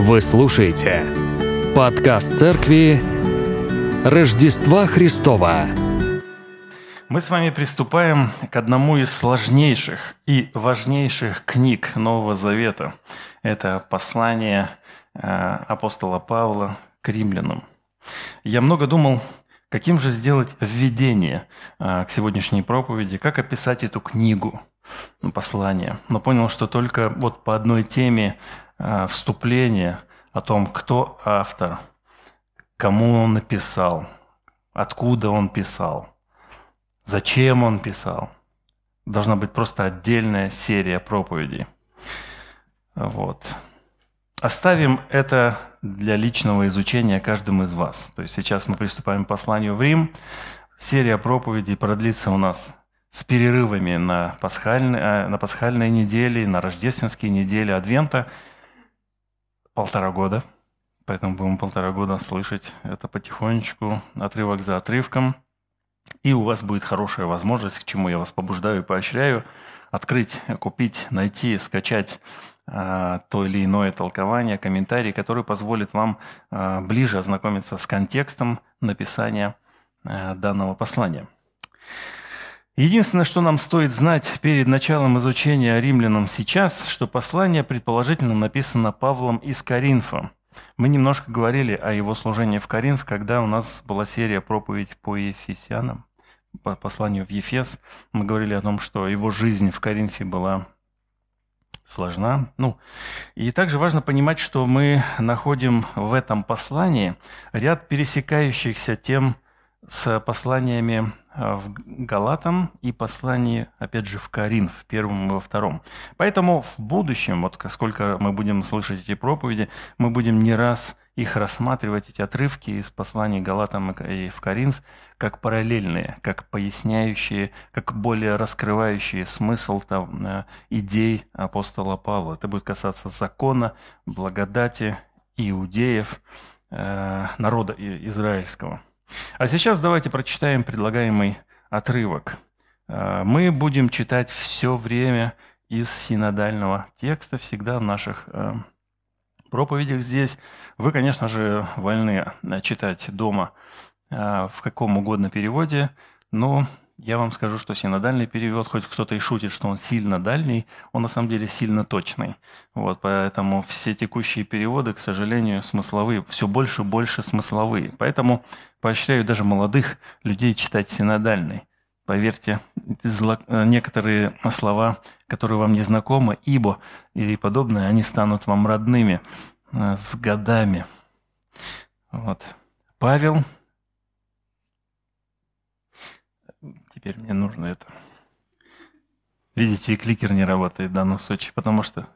Вы слушаете подкаст церкви Рождества Христова. Мы с вами приступаем к одному из сложнейших и важнейших книг Нового Завета. Это послание э, апостола Павла к римлянам. Я много думал, каким же сделать введение э, к сегодняшней проповеди, как описать эту книгу, ну, послание. Но понял, что только вот по одной теме э, вступления о том, кто автор, кому он написал, откуда он писал, зачем он писал. Должна быть просто отдельная серия проповедей. Вот. Оставим это для личного изучения каждым из вас. То есть сейчас мы приступаем к посланию в Рим. Серия проповедей продлится у нас с перерывами на пасхальные, э, на пасхальные недели, на рождественские недели Адвента полтора года. Поэтому будем полтора года слышать это потихонечку, отрывок за отрывком. И у вас будет хорошая возможность, к чему я вас побуждаю и поощряю, открыть, купить, найти, скачать а, то или иное толкование, комментарий, который позволит вам а, ближе ознакомиться с контекстом написания а, данного послания. Единственное, что нам стоит знать перед началом изучения римлянам сейчас, что послание предположительно написано Павлом из Коринфа. Мы немножко говорили о его служении в Коринф, когда у нас была серия проповедь по Ефесянам, по посланию в Ефес. Мы говорили о том, что его жизнь в Коринфе была сложна. Ну, и также важно понимать, что мы находим в этом послании ряд пересекающихся тем с посланиями э, в Галатам и послании, опять же, в Карин, в первом и во втором. Поэтому в будущем, вот сколько мы будем слышать эти проповеди, мы будем не раз их рассматривать, эти отрывки из посланий Галатам и в Коринф, как параллельные, как поясняющие, как более раскрывающие смысл там, э, идей апостола Павла. Это будет касаться закона, благодати иудеев, э, народа израильского. А сейчас давайте прочитаем предлагаемый отрывок. Э, мы будем читать все время из синодального текста, всегда в наших проповедях здесь. Вы, конечно же, вольны читать дома в каком угодно переводе, но я вам скажу, что синодальный перевод, хоть кто-то и шутит, что он сильно дальний, он на самом деле сильно точный. Вот, поэтому все текущие переводы, к сожалению, смысловые, все больше и больше смысловые. Поэтому поощряю даже молодых людей читать синодальный. Поверьте, некоторые слова, которые вам не знакомы, ибо и подобное, они станут вам родными э, с годами. Вот. Павел Теперь мне нужно это. Видите, и кликер не работает в данном случае, потому что...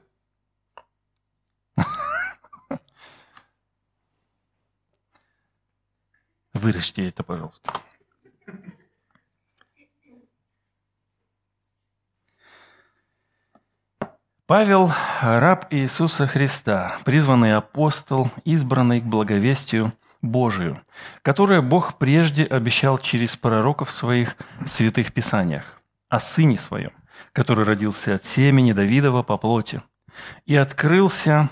Вырежьте это, пожалуйста. Павел – раб Иисуса Христа, призванный апостол, избранный к благовестию – Божию, которое Бог прежде обещал через пророков своих святых писаниях, о Сыне Своем, который родился от семени Давидова по плоти, и открылся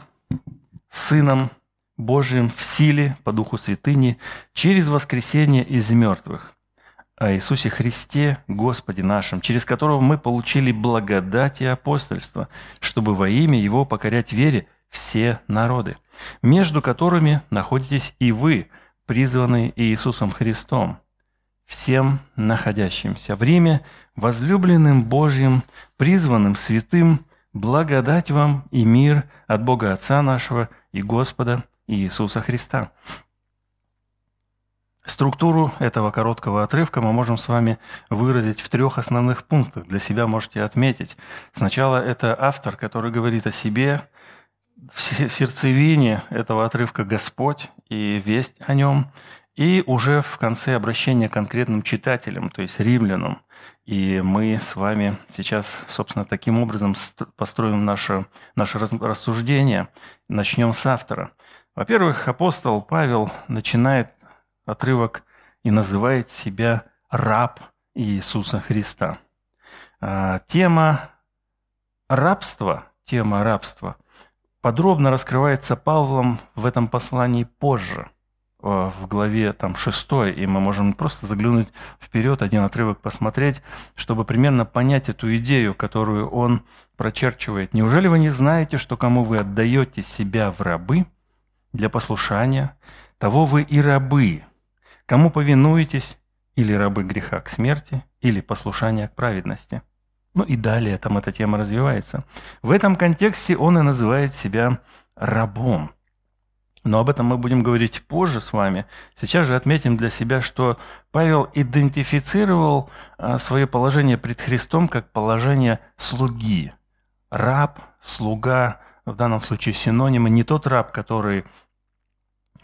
Сыном Божиим в силе по Духу Святыни через воскресение из мертвых, о Иисусе Христе, Господе нашим, через которого мы получили благодать и апостольство, чтобы во имя Его покорять вере все народы, между которыми находитесь и вы, призванные Иисусом Христом, всем находящимся в Риме, возлюбленным Божьим, призванным святым, благодать вам и мир от Бога Отца нашего и Господа Иисуса Христа. Структуру этого короткого отрывка мы можем с вами выразить в трех основных пунктах. Для себя можете отметить. Сначала это автор, который говорит о себе, в сердцевине этого отрывка Господь и весть о нем, и уже в конце обращения к конкретным читателям, то есть римлянам. И мы с вами сейчас, собственно, таким образом построим наше, наше рассуждение. Начнем с автора. Во-первых, апостол Павел начинает отрывок и называет себя раб Иисуса Христа. А, тема рабства, тема рабства – подробно раскрывается Павлом в этом послании позже, э, в главе там, 6, и мы можем просто заглянуть вперед, один отрывок посмотреть, чтобы примерно понять эту идею, которую он прочерчивает. «Неужели вы не знаете, что кому вы отдаете себя в рабы для послушания, того вы и рабы, кому повинуетесь, или рабы греха к смерти, или послушания к праведности?» Ну и далее там эта тема развивается. В этом контексте он и называет себя рабом. Но об этом мы будем говорить позже с вами. Сейчас же отметим для себя, что Павел идентифицировал а, свое положение пред Христом как положение слуги. Раб, слуга, в данном случае синонимы, не тот раб, который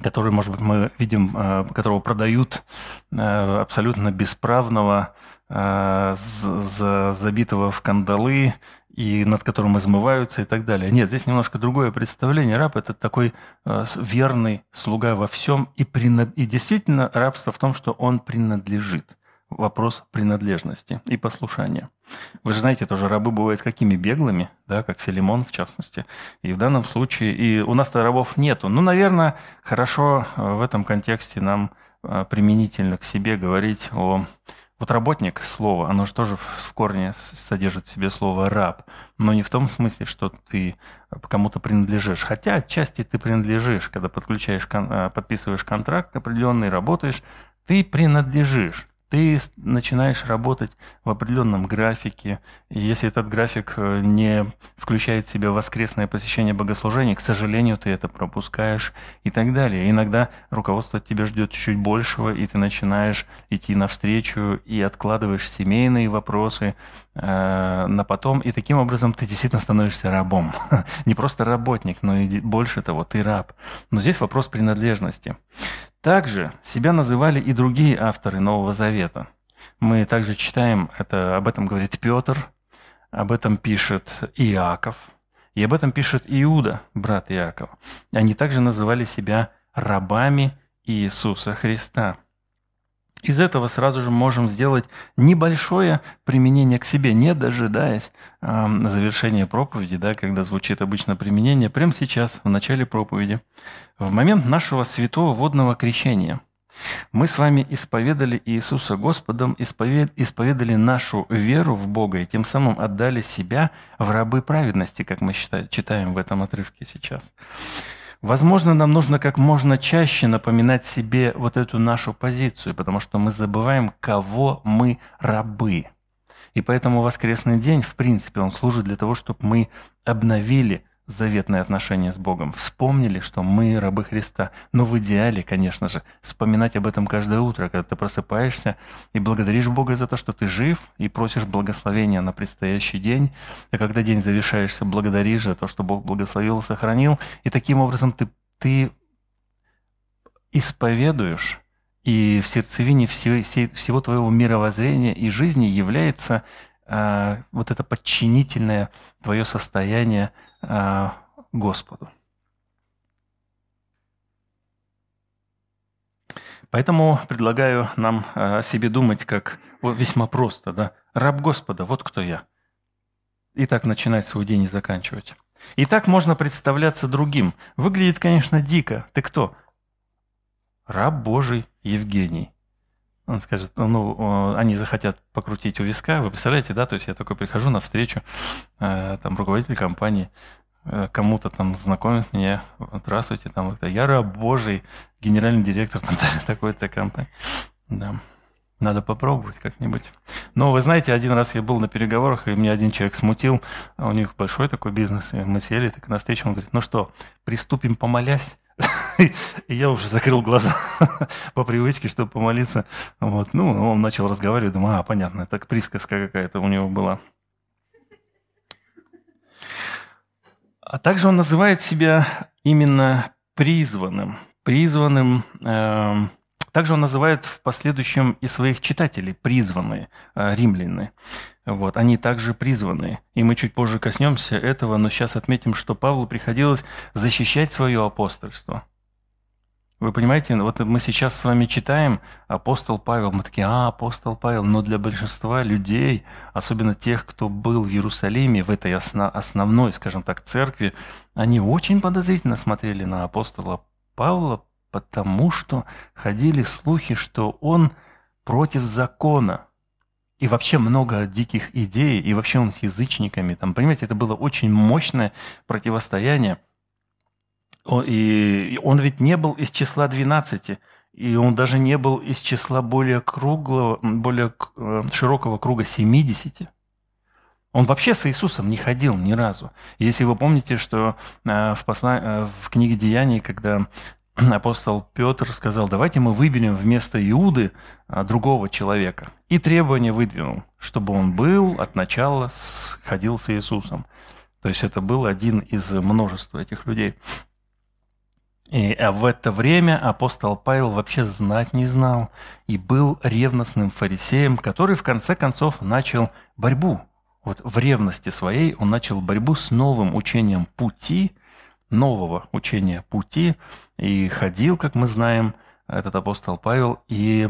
который, может быть, мы видим, а, которого продают а, абсолютно бесправного, забитого в кандалы и над которым измываются и так далее. Нет, здесь немножко другое представление. Раб – это такой э, верный слуга во всем, и, принад... и действительно рабство в том, что он принадлежит. Вопрос принадлежности и послушания. Вы же знаете, тоже рабы бывают какими беглыми, да, как Филимон в частности. И в данном случае, и у нас-то рабов нету. Ну, наверное, хорошо э, в этом контексте нам применительно к себе говорить о вот работник, слово, оно же тоже в корне содержит в себе слово раб, но не в том смысле, что ты кому-то принадлежишь. Хотя отчасти ты принадлежишь, когда подключаешь, э, подписываешь контракт определенный, работаешь, ты принадлежишь ты начинаешь работать в определенном графике, и если этот график э, не включает в себя воскресное посещение богослужений, к сожалению, ты это пропускаешь и так далее. Иногда руководство тебя ждет чуть-чуть большего, и ты начинаешь идти навстречу и откладываешь семейные вопросы на потом, и таким образом ты действительно становишься рабом. Не просто работник, но и больше того, ты раб. Но здесь вопрос принадлежности. Также себя называли и другие авторы Нового Завета. Мы также читаем, это, об этом говорит Петр, об этом пишет Иаков, и об этом пишет Иуда, брат Иакова. Они также называли себя рабами Иисуса Христа. Из этого сразу же можем сделать небольшое применение к себе, не дожидаясь э, завершения проповеди, да, когда звучит обычно применение, прямо сейчас, в начале проповеди, в момент нашего святого водного крещения. Мы с вами исповедали Иисуса Господом, исповедали нашу веру в Бога и тем самым отдали себя в рабы праведности, как мы читаем в этом отрывке сейчас. Возможно, нам нужно как можно чаще напоминать себе вот эту нашу позицию, потому что мы забываем, кого мы рабы. И поэтому воскресный день, в принципе, он служит для того, чтобы мы обновили заветные отношения с Богом. Вспомнили, что мы рабы Христа. Но в идеале, конечно же, вспоминать об этом каждое утро, когда ты просыпаешься и благодаришь Бога за то, что ты жив, и просишь благословения на предстоящий день. И когда день завершаешься, благодаришь за то, что Бог благословил и сохранил. И таким образом ты, ты исповедуешь и в сердцевине всего, всего твоего мировоззрения и жизни является а, вот это подчинительное твое состояние а, Господу. Поэтому предлагаю нам а, о себе думать как весьма просто. Да? Раб Господа, вот кто я. И так начинать свой день и заканчивать. И так можно представляться другим. Выглядит, конечно, дико. Ты кто? Раб Божий Евгений. Он скажет, ну, они захотят покрутить у виска, вы представляете, да, то есть я такой прихожу на встречу, э, там, руководитель компании, э, кому-то там знакомит меня, здравствуйте, там, это я раб Божий, генеральный директор такой-то компании. Да. Надо попробовать как-нибудь. Но вы знаете, один раз я был на переговорах, и меня один человек смутил. А у них большой такой бизнес. И мы сели так на встречу. Он говорит, ну что, приступим помолясь? И я уже закрыл глаза по привычке, чтобы помолиться. Вот. Ну, он начал разговаривать, думаю, а, понятно, это присказка какая-то у него была. А также он называет себя именно призванным. Призванным. Э, также он называет в последующем и своих читателей призванные э, римляне. Вот, они также призваны. И мы чуть позже коснемся этого, но сейчас отметим, что Павлу приходилось защищать свое апостольство. Вы понимаете, вот мы сейчас с вами читаем апостол Павел, мы такие, а, апостол Павел, но для большинства людей, особенно тех, кто был в Иерусалиме, в этой основ, основной, скажем так, церкви, они очень подозрительно смотрели на апостола Павла, потому что ходили слухи, что он против закона. И вообще много диких идей, и вообще он с язычниками. Там, понимаете, это было очень мощное противостояние. И он ведь не был из числа 12, и он даже не был из числа более круглого, более э, широкого круга 70. Он вообще с Иисусом не ходил ни разу. Если вы помните, что э, в, посла... Э, в книге Деяний, когда апостол Петр сказал, давайте мы выберем вместо Иуды другого человека. И требование выдвинул, чтобы он был от начала ходил с Иисусом. То есть это был один из множества этих людей. И а в это время апостол Павел вообще знать не знал и был ревностным фарисеем, который в конце концов начал борьбу. Вот в ревности своей он начал борьбу с новым учением пути, нового учения пути, и ходил, как мы знаем, этот апостол Павел, и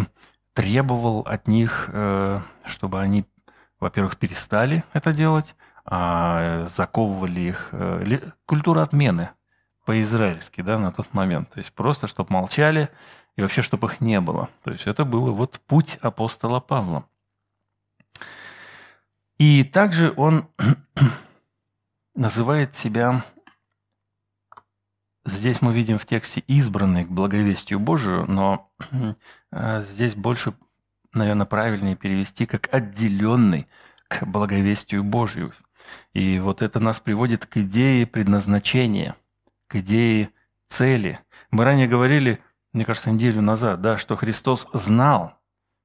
требовал от них, э, чтобы они, во-первых, перестали это делать, а заковывали их э, культура отмены, по-израильски, да, на тот момент. То есть просто, чтобы молчали и вообще, чтобы их не было. То есть это было вот путь апостола Павла. И также он называет себя, здесь мы видим в тексте избранный к благовестию Божию, но э, здесь больше, наверное, правильнее перевести как отделенный к благовестию Божию. И вот это нас приводит к идее предназначения – к идее цели. Мы ранее говорили, мне кажется, неделю назад, да, что Христос знал,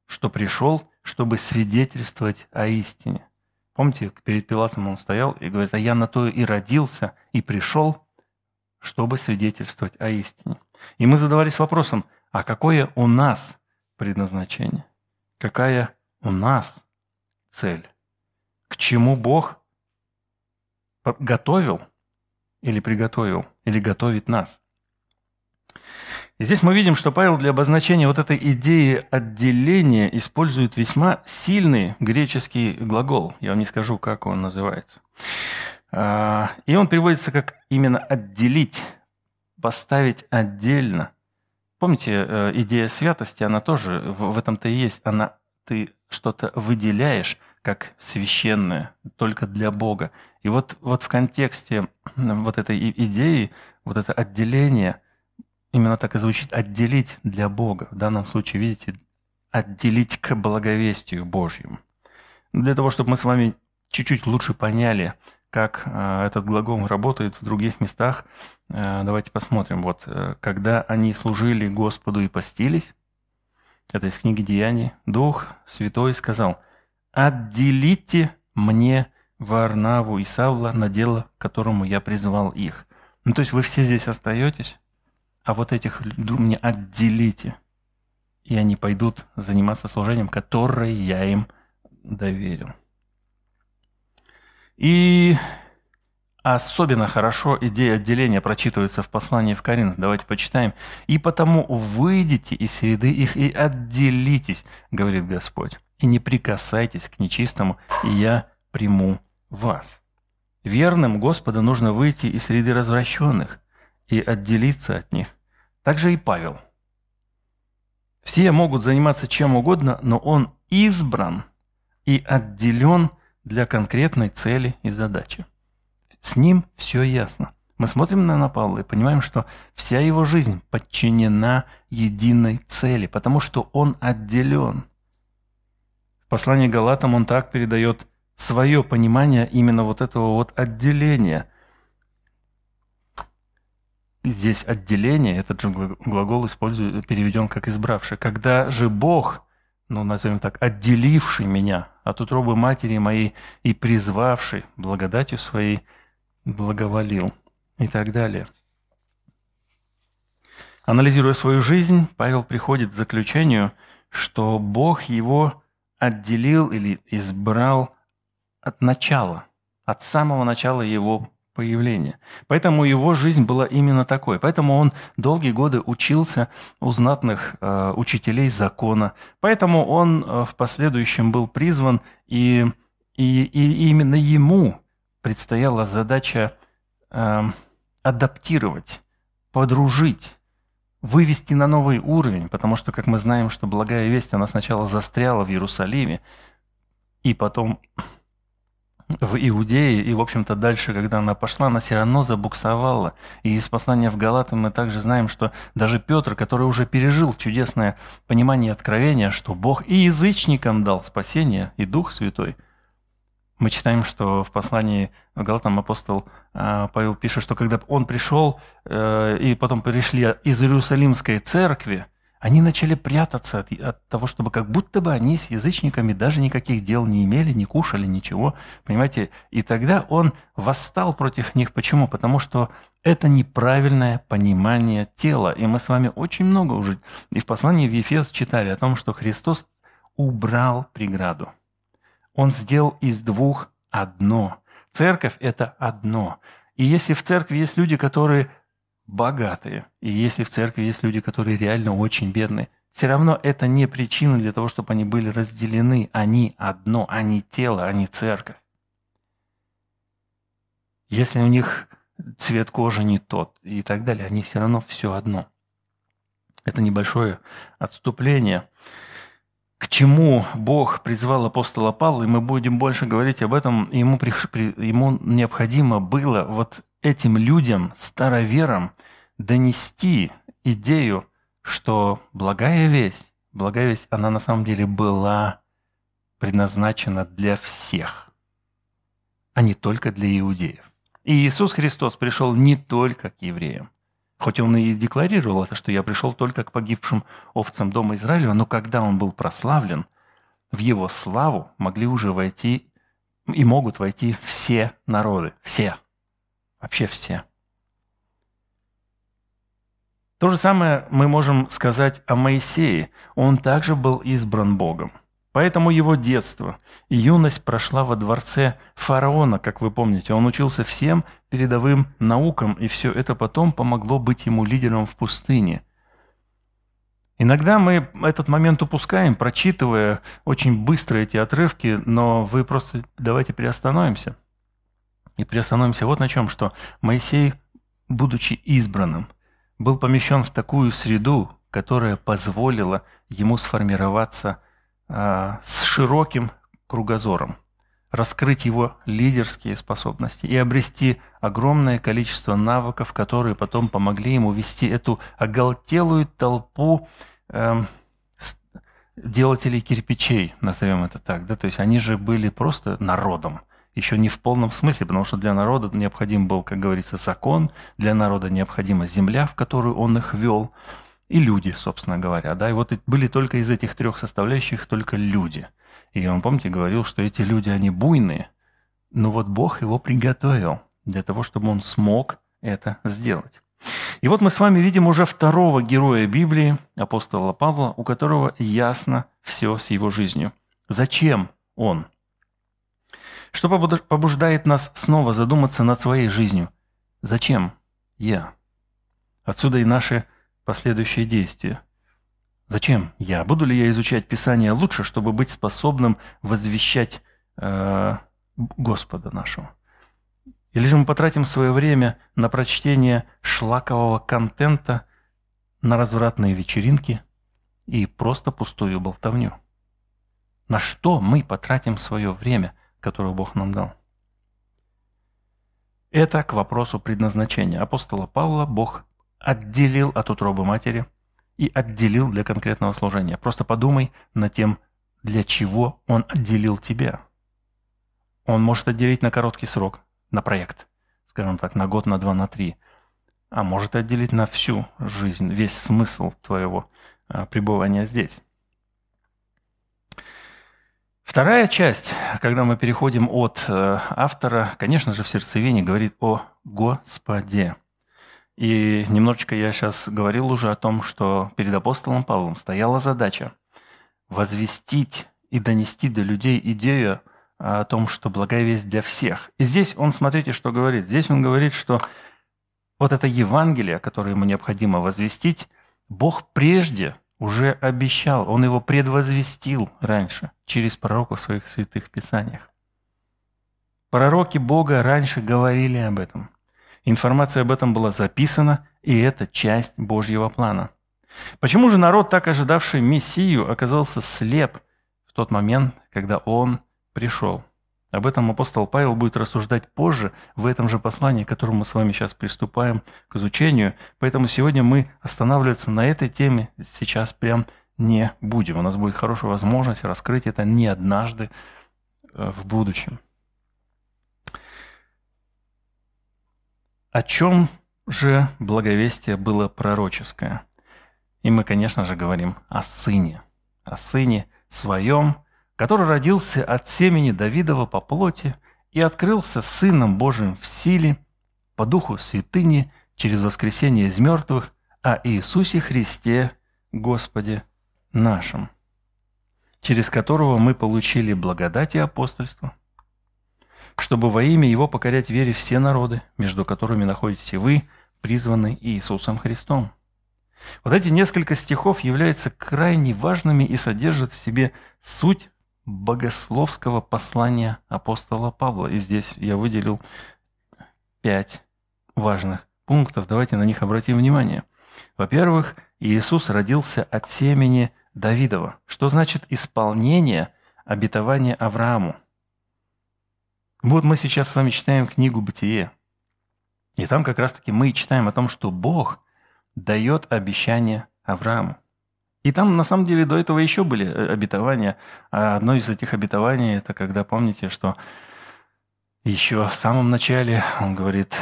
что пришел, чтобы свидетельствовать о истине. Помните, перед Пилатом он стоял и говорит, а я на то и родился, и пришел, чтобы свидетельствовать о истине. И мы задавались вопросом, а какое у нас предназначение? Какая у нас цель? К чему Бог готовил или приготовил, или готовит нас. И здесь мы видим, что Павел для обозначения вот этой идеи отделения использует весьма сильный греческий глагол. Я вам не скажу, как он называется. А, и он переводится как именно «отделить», «поставить отдельно». Помните, э, идея святости, она тоже в этом-то и есть. Она, ты что-то выделяешь как священное только для Бога. И вот, вот в контексте вот этой идеи, вот это отделение, именно так и звучит, отделить для Бога. В данном случае, видите, отделить к благовестию Божьему. Для того, чтобы мы с вами чуть-чуть лучше поняли, как э, этот глагол работает в других местах, э, давайте посмотрим. Вот, э, когда они служили Господу и постились, это из книги Деяний, Дух Святой сказал, «Отделите мне Варнаву и Савла на дело, которому я призвал их. Ну, то есть вы все здесь остаетесь, а вот этих мне отделите, и они пойдут заниматься служением, которое я им доверил. И особенно хорошо идея отделения прочитывается в послании в Коринф. Давайте почитаем. «И потому выйдите из среды их и отделитесь, говорит Господь, и не прикасайтесь к нечистому, и я приму вас. Верным Господу нужно выйти из среды развращенных и отделиться от них. Так же и Павел. Все могут заниматься чем угодно, но он избран и отделен для конкретной цели и задачи. С ним все ясно. Мы смотрим на Павла и понимаем, что вся его жизнь подчинена единой цели, потому что он отделен. В послании Галатам он так передает свое понимание именно вот этого вот отделения. Здесь отделение, этот же глагол использует, переведен как избравший. Когда же Бог, ну назовем так, отделивший меня от утробы матери моей и призвавший благодатью своей, благоволил и так далее. Анализируя свою жизнь, Павел приходит к заключению, что Бог его отделил или избрал от начала, от самого начала его появления. Поэтому его жизнь была именно такой. Поэтому он долгие годы учился у знатных э, учителей закона. Поэтому он э, в последующем был призван, и, и, и именно ему предстояла задача э, адаптировать, подружить, вывести на новый уровень, потому что, как мы знаем, что благая весть, она сначала застряла в Иерусалиме, и потом в Иудее, и, в общем-то, дальше, когда она пошла, она все равно забуксовала. И из послания в Галаты мы также знаем, что даже Петр, который уже пережил чудесное понимание и откровение, что Бог и язычникам дал спасение, и Дух Святой, мы читаем, что в послании в Галатам апостол а, Павел пишет, что когда он пришел, э, и потом пришли из Иерусалимской церкви, они начали прятаться от, от того, чтобы как будто бы они с язычниками даже никаких дел не имели, не кушали, ничего. Понимаете? И тогда он восстал против них. Почему? Потому что это неправильное понимание тела. И мы с вами очень много уже и в послании в Ефес читали о том, что Христос убрал преграду. Он сделал из двух одно. Церковь – это одно. И если в церкви есть люди, которые богатые, и если в церкви есть люди, которые реально очень бедные, все равно это не причина для того, чтобы они были разделены. Они одно, они тело, они церковь. Если у них цвет кожи не тот и так далее, они все равно все одно. Это небольшое отступление. К чему Бог призвал апостола Павла, и мы будем больше говорить об этом, ему, ему необходимо было вот этим людям, староверам, донести идею, что благая весть, благая весть, она на самом деле была предназначена для всех, а не только для иудеев. И Иисус Христос пришел не только к евреям, хоть он и декларировал это, что я пришел только к погибшим овцам дома Израиля, но когда он был прославлен, в его славу могли уже войти и могут войти все народы, все. Вообще все. То же самое мы можем сказать о Моисее. Он также был избран Богом. Поэтому его детство и юность прошла во дворце фараона, как вы помните. Он учился всем передовым наукам, и все это потом помогло быть ему лидером в пустыне. Иногда мы этот момент упускаем, прочитывая очень быстро эти отрывки, но вы просто давайте приостановимся. И приостановимся вот на чем, что Моисей, будучи избранным, был помещен в такую среду, которая позволила ему сформироваться э, с широким кругозором, раскрыть его лидерские способности и обрести огромное количество навыков, которые потом помогли ему вести эту оголтелую толпу э, делателей кирпичей, назовем это так. Да? То есть они же были просто народом еще не в полном смысле, потому что для народа необходим был, как говорится, закон, для народа необходима земля, в которую он их вел, и люди, собственно говоря. Да? И вот были только из этих трех составляющих только люди. И он, помните, говорил, что эти люди, они буйные, но вот Бог его приготовил для того, чтобы он смог это сделать. И вот мы с вами видим уже второго героя Библии, апостола Павла, у которого ясно все с его жизнью. Зачем он что побуждает нас снова задуматься над своей жизнью? Зачем я? Отсюда и наши последующие действия. Зачем я? Буду ли я изучать Писание лучше, чтобы быть способным возвещать э, Господа нашего? Или же мы потратим свое время на прочтение шлакового контента, на развратные вечеринки и просто пустую болтовню? На что мы потратим свое время – которую Бог нам дал. Это к вопросу предназначения. Апостола Павла Бог отделил от утробы матери и отделил для конкретного служения. Просто подумай над тем, для чего Он отделил тебя. Он может отделить на короткий срок, на проект, скажем так, на год, на два, на три. А может отделить на всю жизнь, весь смысл твоего а, пребывания здесь. Вторая часть, когда мы переходим от э, автора, конечно же, в сердцевине говорит о Господе. И немножечко я сейчас говорил уже о том, что перед апостолом Павлом стояла задача возвестить и донести до людей идею о том, что благая весть для всех. И здесь он, смотрите, что говорит. Здесь он говорит, что вот это Евангелие, которое ему необходимо возвестить, Бог прежде уже обещал, Он его предвозвестил раньше через пророков в своих святых писаниях. Пророки Бога раньше говорили об этом. Информация об этом была записана, и это часть Божьего плана. Почему же народ, так ожидавший Мессию, оказался слеп в тот момент, когда он пришел? Об этом апостол Павел будет рассуждать позже в этом же послании, к которому мы с вами сейчас приступаем к изучению. Поэтому сегодня мы останавливаться на этой теме сейчас прям не будем. У нас будет хорошая возможность раскрыть это не однажды э, в будущем. О чем же благовестие было пророческое? И мы, конечно же, говорим о сыне, о сыне своем, который родился от семени Давидова по плоти и открылся Сыном Божиим в силе, по духу святыни, через воскресение из мертвых, о Иисусе Христе, Господе нашим, через которого мы получили благодать и апостольство, чтобы во имя Его покорять вере все народы, между которыми находитесь вы, призванные Иисусом Христом. Вот эти несколько стихов являются крайне важными и содержат в себе суть богословского послания апостола Павла. И здесь я выделил пять важных пунктов. Давайте на них обратим внимание. Во-первых, Иисус родился от семени Давидова. Что значит исполнение обетования Аврааму? Вот мы сейчас с вами читаем книгу «Бытие». И там как раз-таки мы читаем о том, что Бог дает обещание Аврааму. И там, на самом деле, до этого еще были э, обетования. А одно из этих обетований, это когда, помните, что еще в самом начале он говорит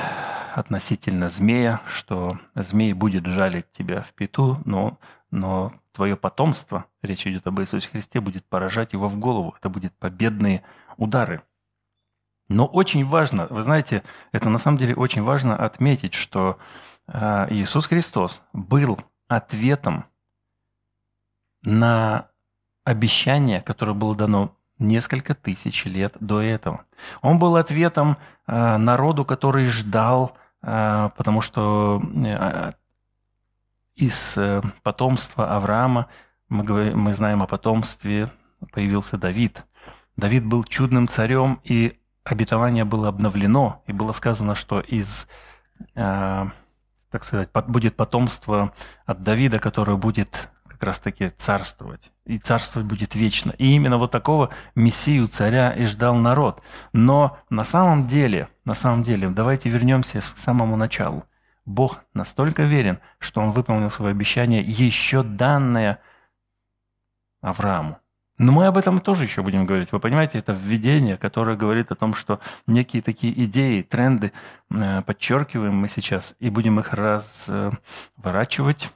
относительно змея, что змей будет жалить тебя в пету, но, но твое потомство, речь идет об Иисусе Христе, будет поражать его в голову. Это будут победные удары. Но очень важно, вы знаете, это на самом деле очень важно отметить, что а, Иисус Христос был ответом на обещание, которое было дано несколько тысяч лет до этого. Он был ответом э, народу, который ждал, э, потому что э, из э, потомства Авраама, мы, говорим, мы знаем о потомстве, появился Давид. Давид был чудным царем, и обетование было обновлено, и было сказано, что из, э, так сказать, будет потомство от Давида, которое будет как раз-таки царствовать. И царствовать будет вечно. И именно вот такого мессию царя и ждал народ. Но на самом деле, на самом деле, давайте вернемся к самому началу. Бог настолько верен, что Он выполнил свое обещание, еще данное Аврааму. Но мы об этом тоже еще будем говорить. Вы понимаете, это введение, которое говорит о том, что некие такие идеи, тренды э, подчеркиваем мы сейчас и будем их разворачивать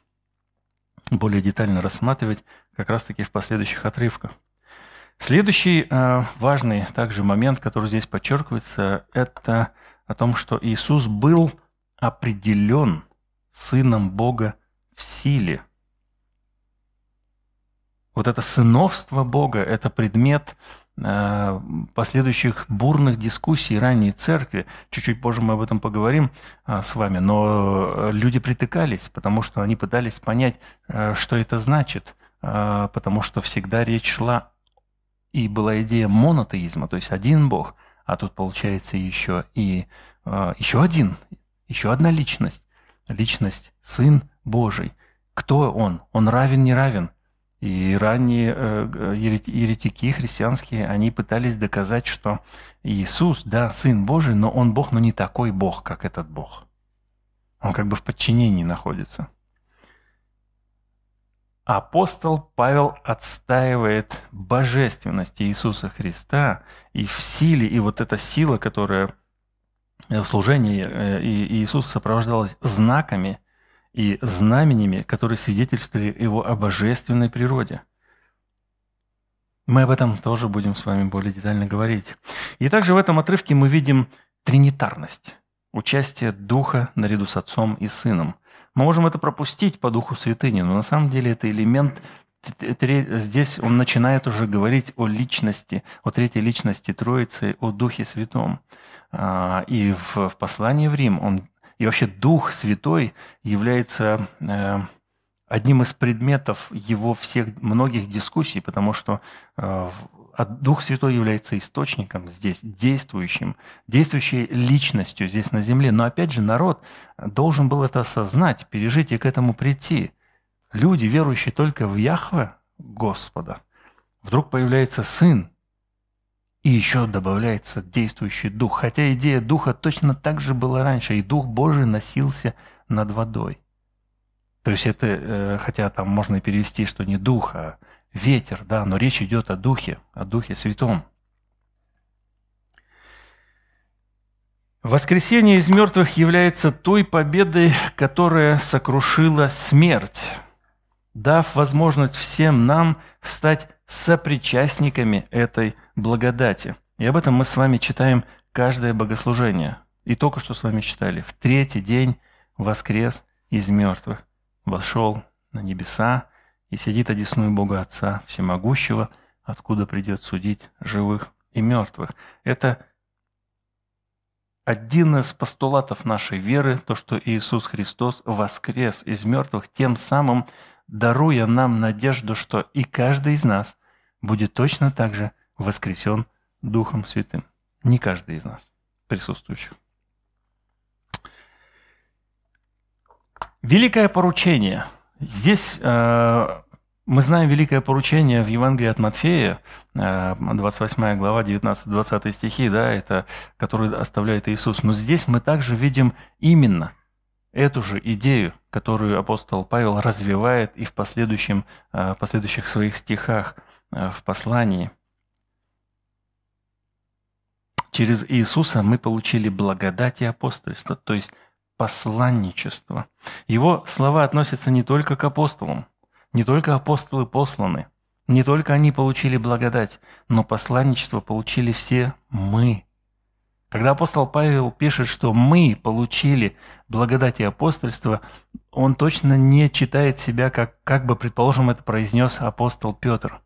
более детально рассматривать как раз-таки в последующих отрывках. Следующий э, важный также момент, который здесь подчеркивается, это о том, что Иисус был определен Сыном Бога в силе. Вот это сыновство Бога – это предмет последующих бурных дискуссий ранней церкви. Чуть-чуть позже мы об этом поговорим а, с вами. Но э, люди притыкались, потому что они пытались понять, э, что это значит. Потому что всегда речь шла и была идея монотеизма, то есть один Бог, а тут получается еще и еще один, еще одна личность. Личность Сын Божий. Кто Он? Он равен, не равен? И ранние э, еретики христианские, они пытались доказать, что Иисус, да, Сын Божий, но Он Бог, но не такой Бог, как этот Бог. Он как бы в подчинении находится. Апостол Павел отстаивает божественность Иисуса Христа и в силе, и вот эта сила, которая в служении э, Иисуса сопровождалась знаками, и знаменями, которые свидетельствовали его о божественной природе. Мы об этом тоже будем с вами более детально говорить. И также в этом отрывке мы видим тринитарность, участие Духа наряду с Отцом и Сыном. Мы можем это пропустить по Духу Святыни, но на самом деле это элемент здесь он начинает уже говорить о личности, о третьей личности Троицы, о Духе Святом. А, и в послании в Рим он и вообще Дух Святой является э, одним из предметов его всех многих дискуссий, потому что э, Дух Святой является источником здесь, действующим, действующей личностью здесь на земле. Но опять же, народ должен был это осознать, пережить и к этому прийти. Люди, верующие только в Яхве, Господа, вдруг появляется Сын, и еще добавляется действующий дух. Хотя идея духа точно так же была раньше, и дух Божий носился над водой. То есть это, э, хотя там можно перевести, что не дух, а ветер, да, но речь идет о духе, о духе святом. Воскресение из мертвых является той победой, которая сокрушила смерть, дав возможность всем нам стать сопричастниками этой благодати. И об этом мы с вами читаем каждое богослужение. И только что с вами читали. В третий день воскрес из мертвых, вошел на небеса и сидит одесную Бога Отца Всемогущего, откуда придет судить живых и мертвых. Это один из постулатов нашей веры, то, что Иисус Христос воскрес из мертвых, тем самым даруя нам надежду, что и каждый из нас будет точно так же воскресен Духом Святым. Не каждый из нас присутствующих. Великое поручение. Здесь э, мы знаем великое поручение в Евангелии от Матфея, 28 э, глава, 19-20 стихи, да, это, который оставляет Иисус. Но здесь мы также видим именно эту же идею, которую апостол Павел развивает и в последующем, э, последующих своих стихах в послании. Через Иисуса мы получили благодать и апостольство, то есть посланничество. Его слова относятся не только к апостолам, не только апостолы посланы, не только они получили благодать, но посланничество получили все мы. Когда апостол Павел пишет, что мы получили благодать и апостольство, он точно не читает себя, как, как бы, предположим, это произнес апостол Петр.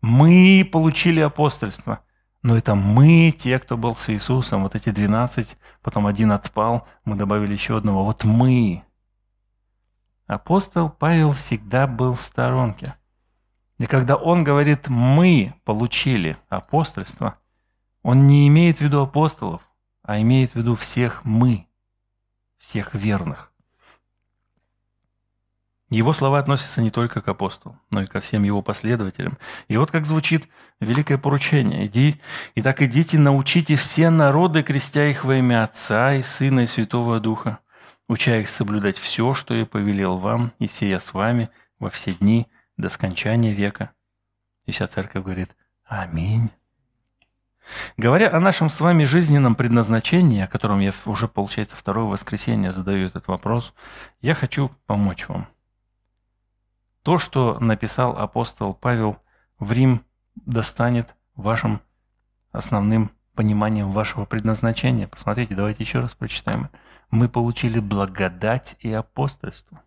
Мы получили апостольство. Но это мы, те, кто был с Иисусом, вот эти 12, потом один отпал, мы добавили еще одного. Вот мы. Апостол Павел всегда был в сторонке. И когда он говорит «мы получили апостольство», он не имеет в виду апостолов, а имеет в виду всех мы, всех верных. Его слова относятся не только к апостолам, но и ко всем его последователям. И вот как звучит великое поручение. «Иди, и так идите, научите все народы, крестя их во имя Отца и Сына и Святого Духа, уча их соблюдать все, что я повелел вам, и сия с вами во все дни до скончания века». И вся церковь говорит «Аминь». Говоря о нашем с вами жизненном предназначении, о котором я уже, получается, второе воскресенье задаю этот вопрос, я хочу помочь вам. То, что написал апостол Павел в Рим, достанет вашим основным пониманием вашего предназначения. Посмотрите, давайте еще раз прочитаем. Мы получили благодать и апостольство,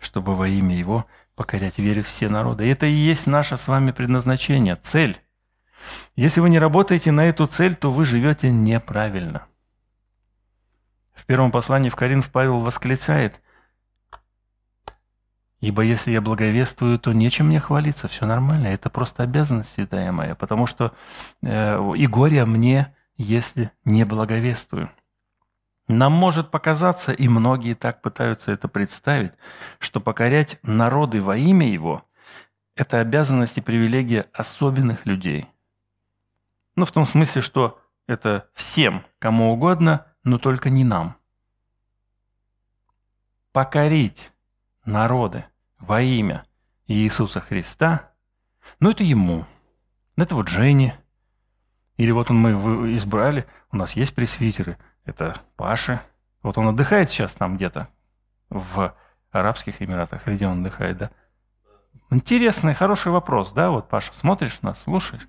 чтобы во имя Его покорять вере все народы. И это и есть наше с вами предназначение, цель – если вы не работаете на эту цель, то вы живете неправильно. В первом послании в Коринф Павел восклицает, «Ибо если я благовествую, то нечем мне хвалиться, все нормально, это просто обязанность святая моя, потому что э, и горе мне, если не благовествую». Нам может показаться, и многие так пытаются это представить, что покорять народы во имя Его – это обязанность и привилегия особенных людей – ну, в том смысле, что это всем, кому угодно, но только не нам. Покорить народы во имя Иисуса Христа, ну, это ему. Это вот Жене. Или вот он мы избрали, у нас есть пресвитеры, это Паши. Вот он отдыхает сейчас там где-то в Арабских Эмиратах, где он отдыхает, да? Интересный, хороший вопрос, да? Вот, Паша, смотришь нас, слушаешь?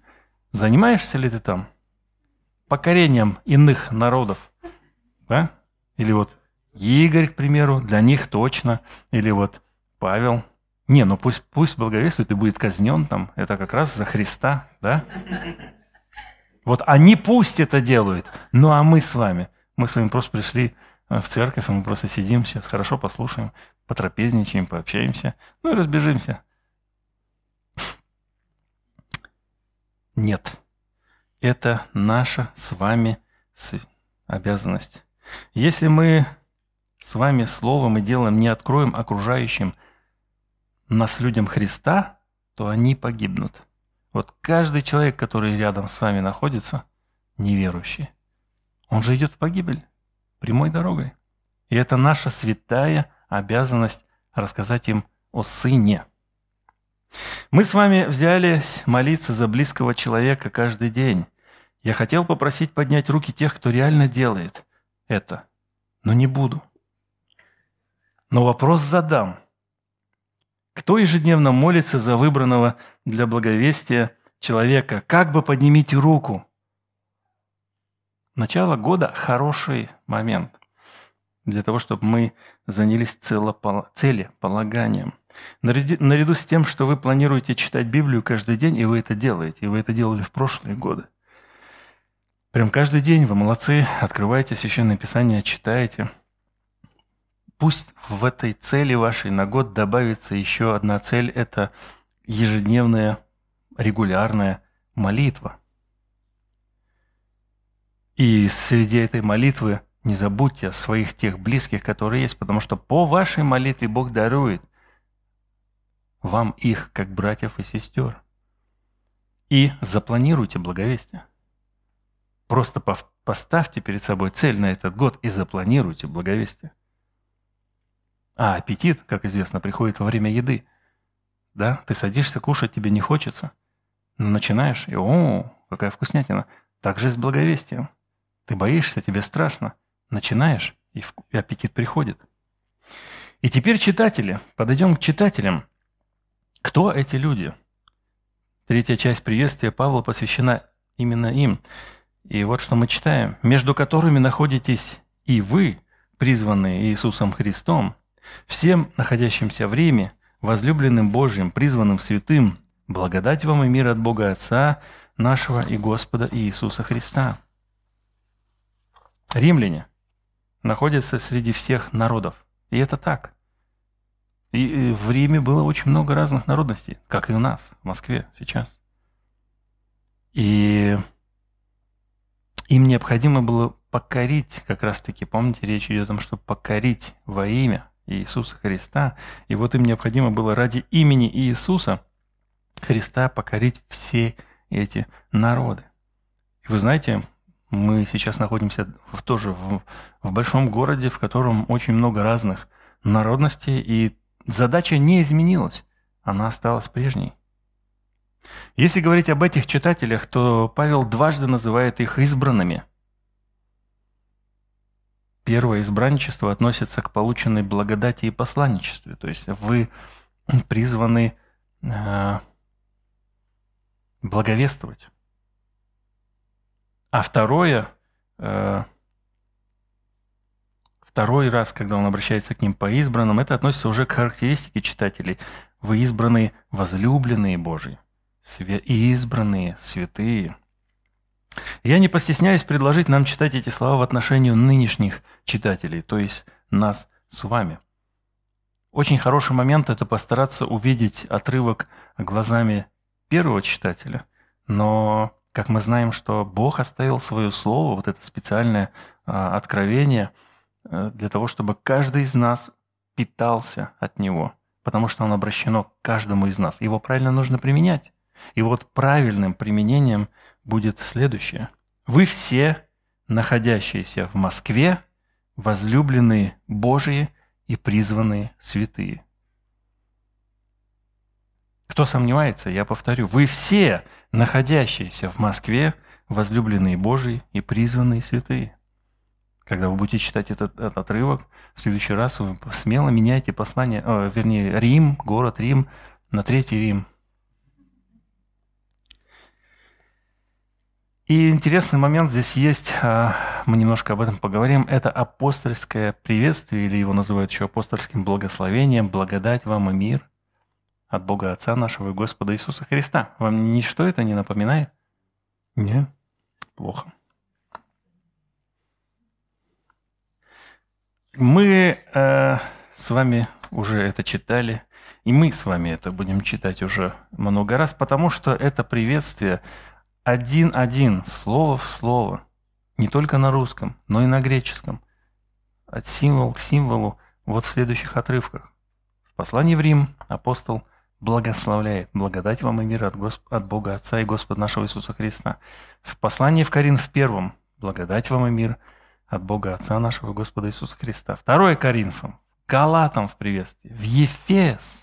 Занимаешься ли ты там покорением иных народов? Да? Или вот Игорь, к примеру, для них точно. Или вот Павел Не, ну пусть, пусть благовествует и будет казнен там. Это как раз за Христа, да? Вот они пусть это делают. Ну а мы с вами, мы с вами просто пришли э, в церковь, и мы просто сидим сейчас, хорошо послушаем, потрапезничаем, пообщаемся, ну и разбежимся. Нет. Это наша с вами обязанность. Если мы с вами словом и делом не откроем окружающим нас людям Христа, то они погибнут. Вот каждый человек, который рядом с вами находится, неверующий, он же идет в погибель прямой дорогой. И это наша святая обязанность рассказать им о Сыне. Мы с вами взялись молиться за близкого человека каждый день. Я хотел попросить поднять руки тех, кто реально делает это, но не буду. Но вопрос задам. Кто ежедневно молится за выбранного для благовестия человека? Как бы поднимите руку. Начало года – хороший момент для того, чтобы мы занялись целеполаганием. Наряду с тем, что вы планируете читать Библию каждый день, и вы это делаете, и вы это делали в прошлые годы. Прям каждый день вы молодцы, открываете Священное Писание, читаете. Пусть в этой цели вашей на год добавится еще одна цель – это ежедневная, регулярная молитва. И среди этой молитвы не забудьте о своих тех близких, которые есть, потому что по вашей молитве Бог дарует вам их, как братьев и сестер. И запланируйте благовестие. Просто поставьте перед собой цель на этот год и запланируйте благовестие. А аппетит, как известно, приходит во время еды. Да, ты садишься кушать, тебе не хочется. Но начинаешь, и о, какая вкуснятина. Так же и с благовестием. Ты боишься, тебе страшно. Начинаешь, и аппетит приходит. И теперь читатели. Подойдем к читателям. Кто эти люди? Третья часть приветствия Павла посвящена именно им. И вот что мы читаем. «Между которыми находитесь и вы, призванные Иисусом Христом, всем находящимся в Риме, возлюбленным Божьим, призванным святым, благодать вам и мир от Бога Отца нашего и Господа Иисуса Христа». Римляне находятся среди всех народов. И это так. И в Риме было очень много разных народностей, как и у нас, в Москве сейчас. И им необходимо было покорить, как раз-таки, помните, речь идет о том, чтобы покорить во имя Иисуса Христа. И вот им необходимо было ради имени Иисуса Христа покорить все эти народы. И вы знаете, мы сейчас находимся в, тоже в, в большом городе, в котором очень много разных народностей, и задача не изменилась, она осталась прежней. Если говорить об этих читателях, то Павел дважды называет их избранными. Первое избранничество относится к полученной благодати и посланничестве, то есть вы призваны э, благовествовать. А второе, э, Второй раз, когда он обращается к ним по избранным, это относится уже к характеристике читателей. Вы избранные, возлюбленные Божьи, свя- избранные, святые. Я не постесняюсь предложить нам читать эти слова в отношении нынешних читателей, то есть нас с вами. Очень хороший момент – это постараться увидеть отрывок глазами первого читателя, но как мы знаем, что Бог оставил свое слово, вот это специальное а, откровение – Э, для того, чтобы каждый из нас питался от него, потому что он обращено к каждому из нас. Его правильно нужно применять. И вот правильным применением будет следующее. Вы все, находящиеся в Москве, возлюбленные Божии и призванные святые. Кто сомневается, я повторю, вы все, находящиеся в Москве, возлюбленные Божии и призванные святые. Когда вы будете читать этот, этот отрывок, в следующий раз вы смело меняйте послание, э, вернее, Рим, город Рим, на Третий Рим. И интересный момент здесь есть, а, мы немножко об этом поговорим, это апостольское приветствие, или его называют еще апостольским благословением, благодать вам и мир от Бога Отца нашего и Господа Иисуса Христа. Вам ничто это не напоминает? Нет? Плохо. Мы э, с вами уже это читали, и мы с вами это будем читать уже много раз, потому что это приветствие один-один, слово в слово, не только на русском, но и на греческом, от символа к символу, вот в следующих отрывках. В послании в Рим апостол благословляет благодать вам и мир от, Госп... от Бога Отца и Господа нашего Иисуса Христа. В послании в Коринф в первом благодать вам и мир от Бога Отца нашего Господа Иисуса Христа. Второе Коринфам, Галатам в приветствии, в Ефес.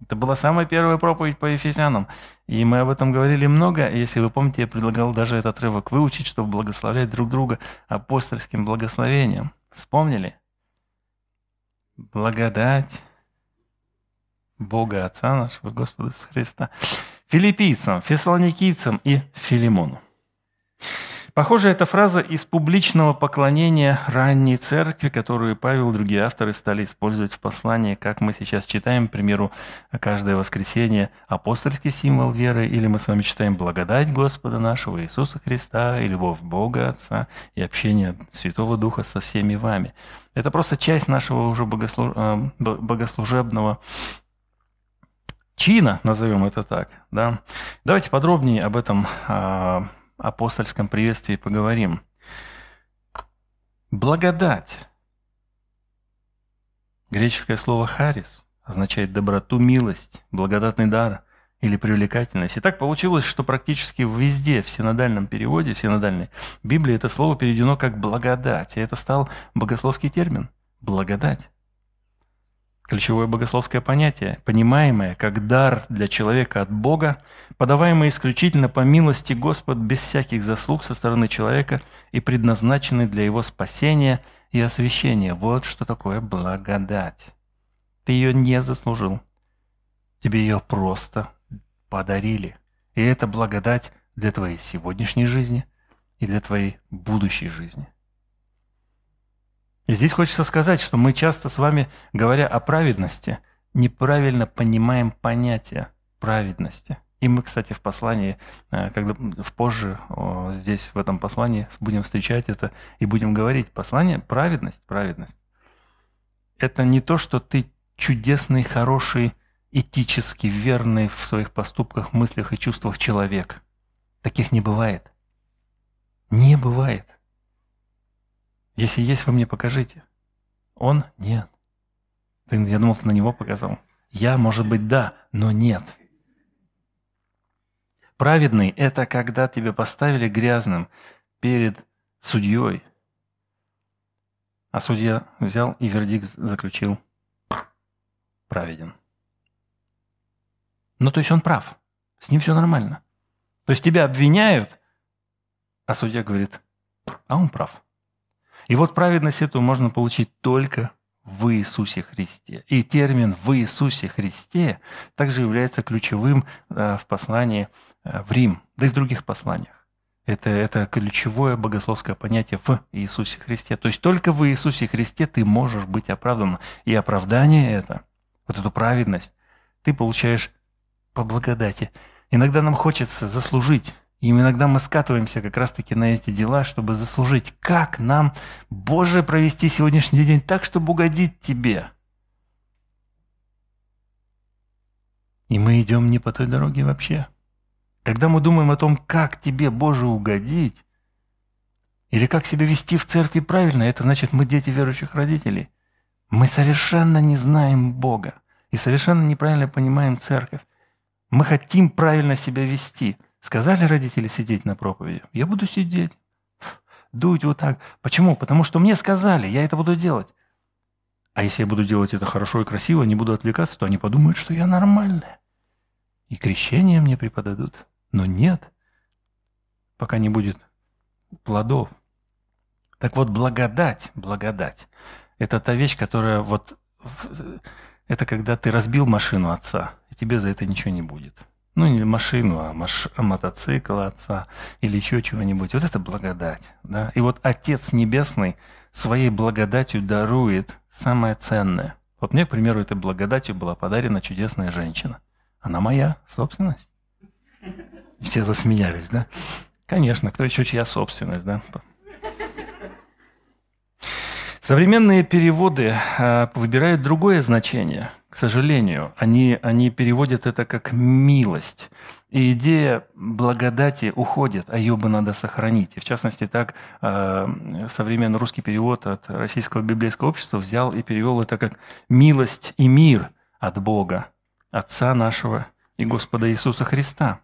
Это была самая первая проповедь по Ефесянам. И мы об этом говорили много. Если вы помните, я предлагал даже этот отрывок выучить, чтобы благословлять друг друга апостольским благословением. Вспомнили? Благодать Бога Отца нашего Господа Иисуса Христа. Филиппийцам, фессалоникийцам и Филимону. Похоже, это фраза из публичного поклонения ранней церкви, которую Павел и другие авторы стали использовать в послании, как мы сейчас читаем, к примеру, каждое воскресенье апостольский символ веры, или мы с вами читаем благодать Господа нашего Иисуса Христа и любовь Бога Отца и общение Святого Духа со всеми вами. Это просто часть нашего уже э, богослужебного чина, назовем это так. Да? Давайте подробнее об этом а, апостольском приветствии поговорим. Благодать. Греческое слово «харис» означает доброту, милость, благодатный дар или привлекательность. И так получилось, что практически везде, в синодальном переводе, в синодальной Библии это слово переведено как «благодать». И это стал богословский термин – «благодать». Ключевое богословское понятие, понимаемое как дар для человека от Бога, подаваемый исключительно по милости Господа без всяких заслуг со стороны человека и предназначенный для его спасения и освящения. Вот что такое благодать. Ты ее не заслужил. Тебе ее просто подарили. И это благодать для твоей сегодняшней жизни и для твоей будущей жизни. И здесь хочется сказать, что мы часто с вами, говоря о праведности, неправильно понимаем понятие праведности. И мы, кстати, в послании, э, когда в позже здесь, в этом послании, будем встречать это и будем говорить. Послание – праведность, праведность. Это не то, что ты чудесный, хороший, этически верный в своих поступках, мыслях и чувствах человек. Таких не бывает. Не бывает. Если есть, вы мне покажите. Он – нет. Я думал, ты на него показал. Я, может быть, да, но нет. Праведный – это когда тебя поставили грязным перед судьей, а судья взял и вердикт заключил праведен. Ну, то есть он прав. С ним все нормально. То есть тебя обвиняют, а судья говорит, а он прав. И вот праведность эту можно получить только в Иисусе Христе. И термин «в Иисусе Христе» также является ключевым э, в послании э, в Рим, да и в других посланиях. Это, это ключевое богословское понятие в Иисусе Христе. То есть только в Иисусе Христе ты можешь быть оправдан. И оправдание это, вот эту праведность, ты получаешь по благодати. Иногда нам хочется заслужить и иногда мы скатываемся как раз-таки на эти дела, чтобы заслужить. Как нам, Боже, провести сегодняшний день так, чтобы угодить Тебе? И мы идем не по той дороге вообще. Когда мы думаем о том, как Тебе, Боже, угодить, или как себя вести в церкви правильно, это значит, мы дети верующих родителей. Мы совершенно не знаем Бога и совершенно неправильно понимаем церковь. Мы хотим правильно себя вести – Сказали родители сидеть на проповеди? Я буду сидеть. Дуть вот так. Почему? Потому что мне сказали, я это буду делать. А если я буду делать это хорошо и красиво, не буду отвлекаться, то они подумают, что я нормальная. И крещение мне преподадут. Но нет, пока не будет плодов. Так вот, благодать, благодать, это та вещь, которая вот... Это когда ты разбил машину отца, и тебе за это ничего не будет ну не машину, а, маш, а мотоцикл отца или еще чего-нибудь. Вот это благодать. Да? И вот Отец Небесный своей благодатью дарует самое ценное. Вот мне, к примеру, этой благодатью была подарена чудесная женщина. Она моя собственность. Все засмеялись, да? Конечно, кто еще чья собственность, да? Современные переводы э, выбирают другое значение. К сожалению, они, они переводят это как «милость». И идея благодати уходит, а ее бы надо сохранить. И в частности, так э, современный русский перевод от Российского библейского общества взял и перевел это как «милость и мир от Бога, Отца нашего и Господа Иисуса Христа».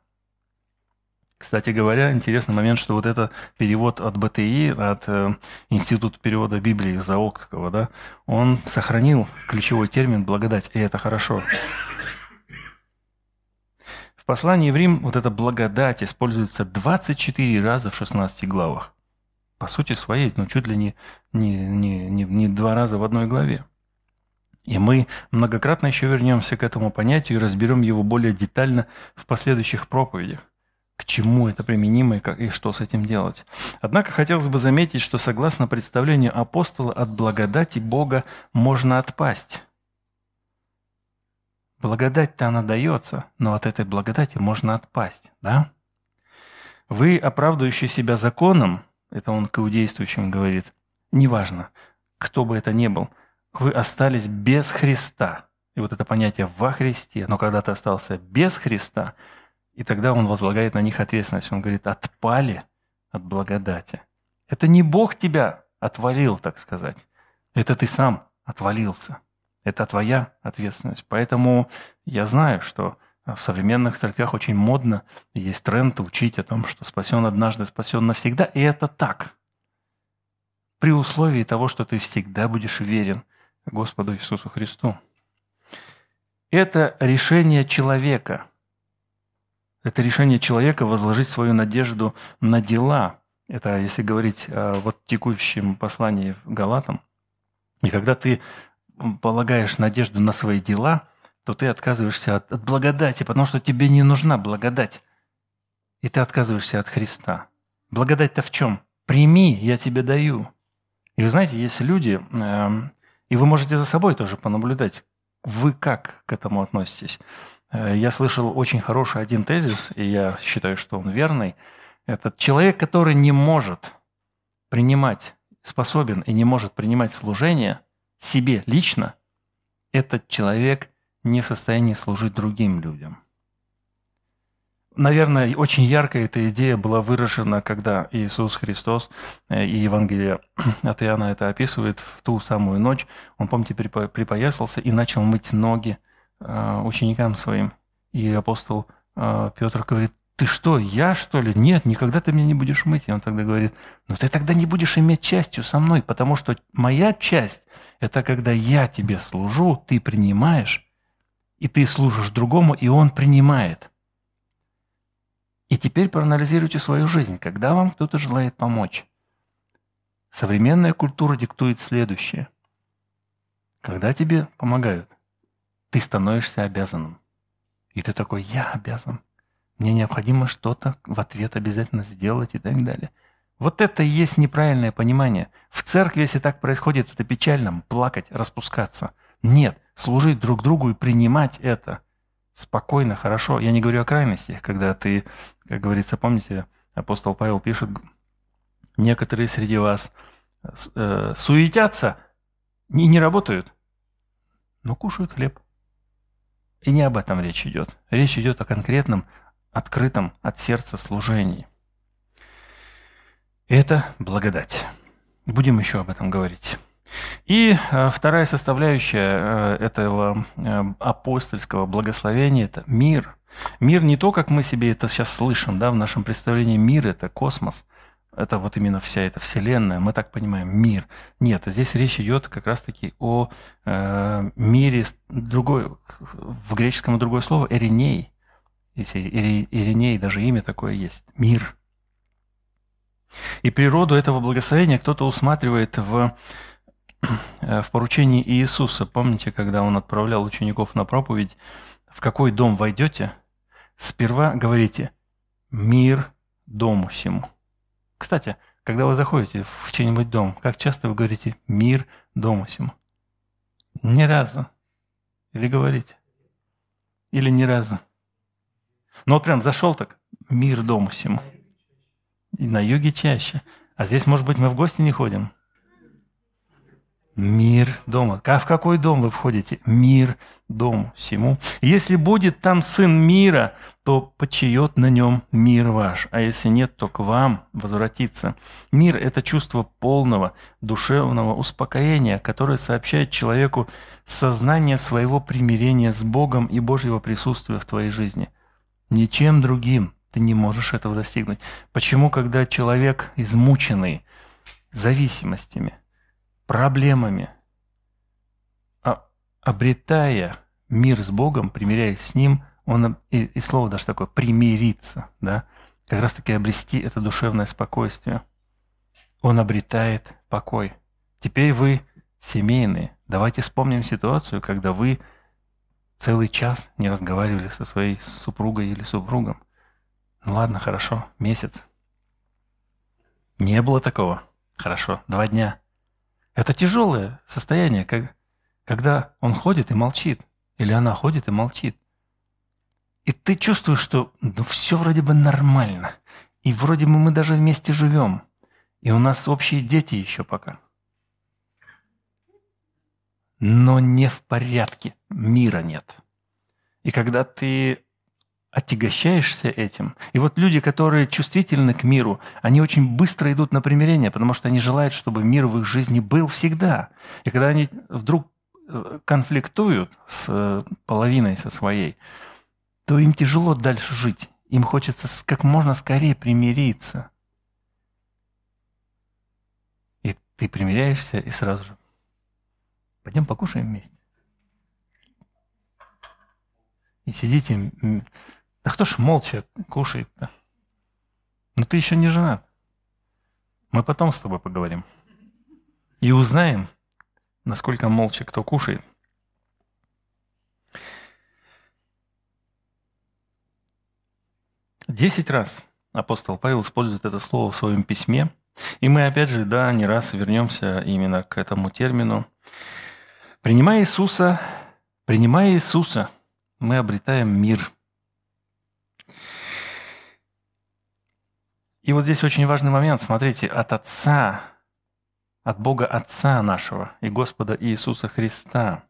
Кстати говоря, интересный момент, что вот это перевод от БТИ, от э, Института перевода Библии Заокского, да, он сохранил ключевой термин «благодать», и это хорошо. В послании в Рим вот эта благодать используется 24 раза в 16 главах. По сути своей, ну, чуть ли не, не, не, не, не два раза в одной главе. И мы многократно еще вернемся к этому понятию и разберем его более детально в последующих проповедях к чему это применимо и, как, и что с этим делать. Однако хотелось бы заметить, что согласно представлению апостола от благодати Бога можно отпасть. Благодать-то она дается, но от этой благодати можно отпасть, да? Вы, оправдывающие себя законом, это он к иудействующим говорит, неважно, кто бы это ни был, вы остались без Христа. И вот это понятие «во Христе», но когда ты остался без Христа – и тогда он возлагает на них ответственность. Он говорит, отпали от благодати. Это не Бог тебя отвалил, так сказать. Это ты сам отвалился. Это твоя ответственность. Поэтому я знаю, что в современных церквях очень модно, есть тренд учить о том, что спасен однажды, спасен навсегда. И это так. При условии того, что ты всегда будешь верен Господу Иисусу Христу. Это решение человека – это решение человека возложить свою надежду на дела. Это если говорить о вот текущем послании Галатам. И когда ты полагаешь надежду на свои дела, то ты отказываешься от, от благодати, потому что тебе не нужна благодать. И ты отказываешься от Христа. Благодать-то в чем? Прими, я тебе даю. И вы знаете, есть люди, э, и вы можете за собой тоже понаблюдать, вы как к этому относитесь. Э, я слышал очень хороший один тезис, и я считаю, что он верный. Это человек, который не может принимать, способен и не может принимать служение себе лично, этот человек не в состоянии служить другим людям. Наверное, очень ярко эта идея была выражена, когда Иисус Христос э, и Евангелие от Иоанна это описывает в ту самую ночь. Он, помните, припоясался и начал мыть ноги ученикам своим. И апостол э, Петр говорит, ты что, я что ли? Нет, никогда ты меня не будешь мыть. И он тогда говорит, ну ты тогда не будешь иметь частью со мной, потому что моя часть – это когда я тебе служу, ты принимаешь, и ты служишь другому, и он принимает. И теперь проанализируйте свою жизнь, когда вам кто-то желает помочь. Современная культура диктует следующее. Когда тебе помогают? Ты становишься обязанным. И ты такой, я обязан. Мне необходимо что-то в ответ обязательно сделать и так далее. Вот это и есть неправильное понимание. В церкви, если так происходит, это печально, плакать, распускаться. Нет, служить друг другу и принимать это спокойно, хорошо. Я не говорю о крайностях, когда ты, как говорится, помните, апостол Павел пишет, некоторые среди вас э, суетятся и не работают, но кушают хлеб. И не об этом речь идет. Речь идет о конкретном, открытом от сердца служении. Это благодать. Будем еще об этом говорить. И э, вторая составляющая э, этого э, апостольского благословения – это мир. Мир не то, как мы себе это сейчас слышим, да, в нашем представлении мир – это космос, это вот именно вся эта вселенная, мы так понимаем, мир. Нет, здесь речь идет как раз-таки о э, мире, другой, в греческом другое слово, эриней. Если эриней, даже имя такое есть, мир. И природу этого благословения кто-то усматривает в, э, в поручении Иисуса. Помните, когда он отправлял учеников на проповедь, в какой дом войдете, сперва говорите «мир дому всему». Кстати, когда вы заходите в чей-нибудь дом, как часто вы говорите «мир дому всему»? Ни разу. Или говорите? Или ни разу? Ну вот прям зашел так, мир дому всему. И на юге чаще. А здесь, может быть, мы в гости не ходим? Мир дома. А в какой дом вы входите? Мир дому всему. Если будет там сын мира, то почает на нем мир ваш. А если нет, то к вам возвратится. Мир – это чувство полного душевного успокоения, которое сообщает человеку сознание своего примирения с Богом и Божьего присутствия в твоей жизни. Ничем другим ты не можешь этого достигнуть. Почему, когда человек измученный зависимостями – проблемами, а обретая мир с Богом, примиряясь с Ним, он, и, и слово даже такое, примириться, да, как раз таки обрести это душевное спокойствие. Он обретает покой. Теперь вы семейные. Давайте вспомним ситуацию, когда вы целый час не разговаривали со своей супругой или супругом. Ну ладно, хорошо, месяц. Не было такого. Хорошо, два дня. Это тяжелое состояние, как, когда он ходит и молчит, или она ходит и молчит. И ты чувствуешь, что ну, все вроде бы нормально. И вроде бы мы даже вместе живем. И у нас общие дети еще пока. Но не в порядке. Мира нет. И когда ты отягощаешься этим. И вот люди, которые чувствительны к миру, они очень быстро идут на примирение, потому что они желают, чтобы мир в их жизни был всегда. И когда они вдруг э, конфликтуют с э, половиной со своей, то им тяжело дальше жить. Им хочется как можно скорее примириться. И ты примиряешься и сразу же пойдем покушаем вместе. И сидите да кто ж молча кушает-то? Ну ты еще не женат. Мы потом с тобой поговорим. И узнаем, насколько молча кто кушает. Десять раз апостол Павел использует это слово в своем письме. И мы опять же, да, не раз вернемся именно к этому термину. Принимая Иисуса, принимая Иисуса, мы обретаем мир – И вот здесь очень важный момент. Смотрите, от Отца, от Бога Отца нашего и Господа Иисуса Христа.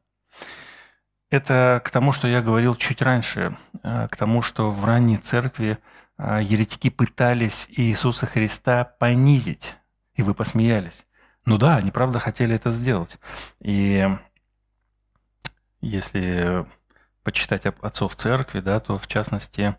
Это к тому, что я говорил чуть раньше, э, к тому, что в ранней церкви э, еретики пытались Иисуса Христа понизить, и вы посмеялись. Ну да, они правда хотели это сделать. И если почитать отцов церкви, да, то в частности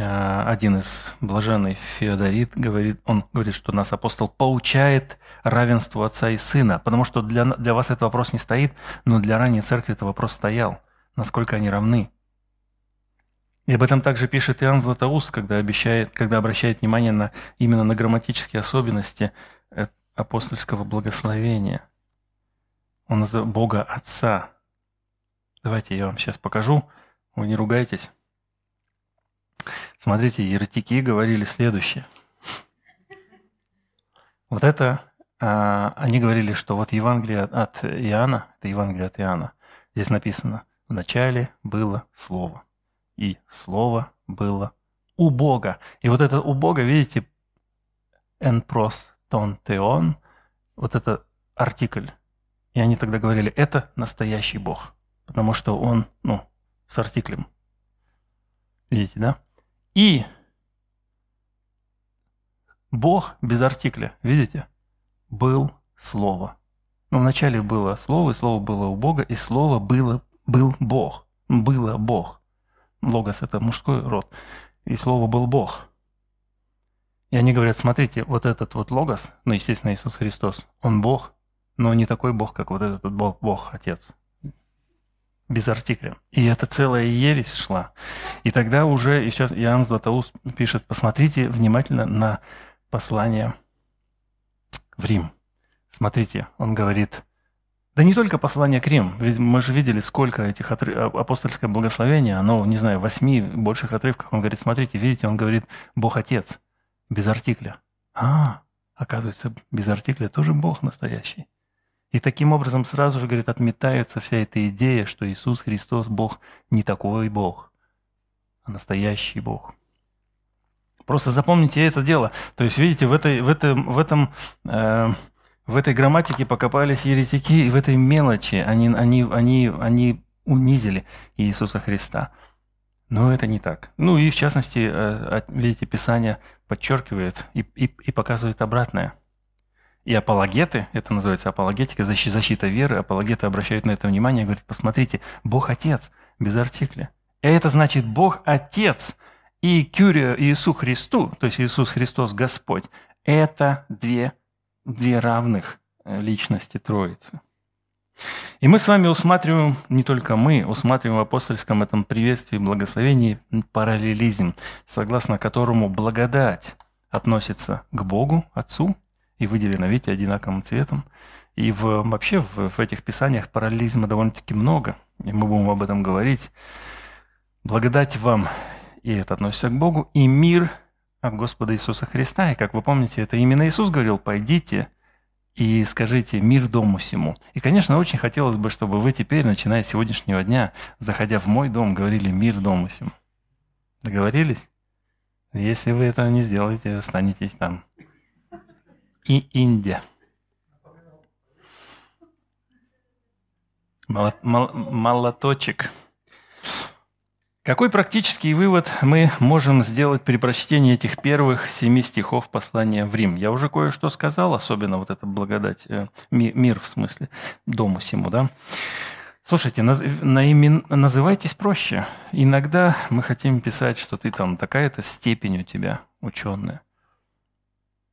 один из блаженный Феодорит говорит, он говорит, что нас апостол поучает равенству отца и сына, потому что для, для вас этот вопрос не стоит, но для ранней церкви этот вопрос стоял, насколько они равны. И об этом также пишет Иоанн Златоуст, когда, обещает, когда обращает внимание на, именно на грамматические особенности э, апостольского благословения. Он называет Бога Отца. Давайте я вам сейчас покажу, вы не ругайтесь. Смотрите, еретики говорили следующее. Вот это, а, они говорили, что вот Евангелие от Иоанна, это Евангелие от Иоанна, здесь написано, в начале было Слово, и Слово было у Бога. И вот это у Бога, видите, энпрос тон теон, вот это артикль. И они тогда говорили, это настоящий Бог, потому что он, ну, с артиклем. Видите, да? И Бог без артикля, видите, был Слово. Но ну, вначале было Слово, и Слово было у Бога, и Слово было, был Бог. Было Бог. Логос – это мужской род. И Слово был Бог. И они говорят, смотрите, вот этот вот Логос, ну, естественно, Иисус Христос, он Бог, но не такой Бог, как вот этот Бог, Бог Отец без артикля. И это целая ересь шла. И тогда уже, и сейчас Иоанн Златоуст пишет, посмотрите внимательно на послание в Рим. Смотрите, он говорит, да не только послание к Рим, ведь мы же видели, сколько этих отрыв... А, апостольское благословение, оно, не знаю, восьми больших отрывках. Он говорит, смотрите, видите, он говорит, Бог Отец, без артикля. А, оказывается, без артикля тоже Бог настоящий. И таким образом сразу же, говорит, отметается вся эта идея, что Иисус Христос Бог не такой Бог, а настоящий Бог. Просто запомните это дело. То есть, видите, в, этой, в, этом, в, этом, э, в этой грамматике покопались еретики, и в этой мелочи они, они, они, они унизили Иисуса Христа. Но это не так. Ну и в частности, э, видите, Писание подчеркивает и, и, и показывает обратное. И апологеты, это называется апологетика, защита веры, апологеты обращают на это внимание и говорят, посмотрите, Бог Отец, без артикля. И это значит Бог Отец и Кюрия Иисус Христу, то есть Иисус Христос Господь, это две, две равных э, личности Троицы. И мы с вами усматриваем, не только мы, усматриваем в апостольском этом приветствии, благословении параллелизм, согласно которому благодать относится к Богу, Отцу, и выделена, видите, одинаковым цветом. И в, вообще в, в этих писаниях параллелизма довольно-таки много, и мы будем об этом говорить. Благодать вам и это относится к Богу, и мир от Господа Иисуса Христа. И как вы помните, это именно Иисус говорил, пойдите и скажите мир дому всему. И, конечно, очень хотелось бы, чтобы вы теперь, начиная с сегодняшнего дня, заходя в мой дом, говорили мир дому всему. Договорились? Если вы этого не сделаете, останетесь там. И Индия. Молоточек. Какой практический вывод мы можем сделать при прочтении этих первых семи стихов послания в Рим? Я уже кое-что сказал, особенно вот эта благодать, э, мир в смысле, дому всему, да? Слушайте, наз, наимен, называйтесь проще. Иногда мы хотим писать, что ты там такая-то степень у тебя ученая.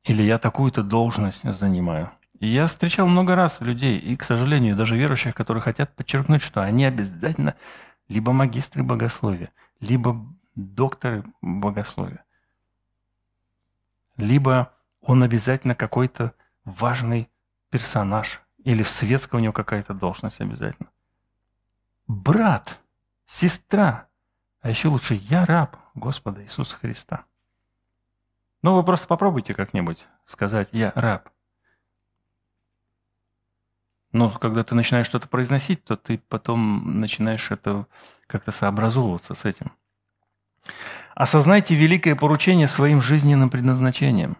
Или я такую-то должность занимаю. И я встречал много раз людей, и, к сожалению, даже верующих, которые хотят подчеркнуть, что они обязательно либо магистры богословия, либо докторы богословия, либо он обязательно какой-то важный персонаж, или в светской у него какая-то должность обязательно. Брат, сестра, а еще лучше я раб Господа Иисуса Христа. Ну, вы просто попробуйте как-нибудь сказать «я раб». Но когда ты начинаешь что-то произносить, то ты потом начинаешь это как-то сообразовываться с этим. Осознайте великое поручение своим жизненным предназначением.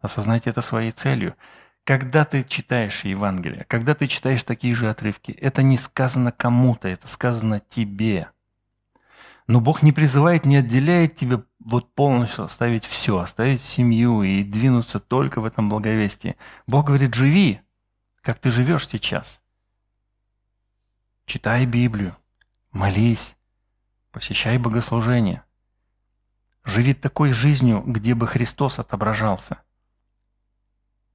Осознайте это своей целью. Когда ты читаешь Евангелие, когда ты читаешь такие же отрывки, это не сказано кому-то, это сказано тебе. Но Бог не призывает, не отделяет тебя вот полностью оставить все, оставить семью и двинуться только в этом благовестии. Бог говорит, живи, как ты живешь сейчас. Читай Библию, молись, посещай богослужение. Живи такой жизнью, где бы Христос отображался.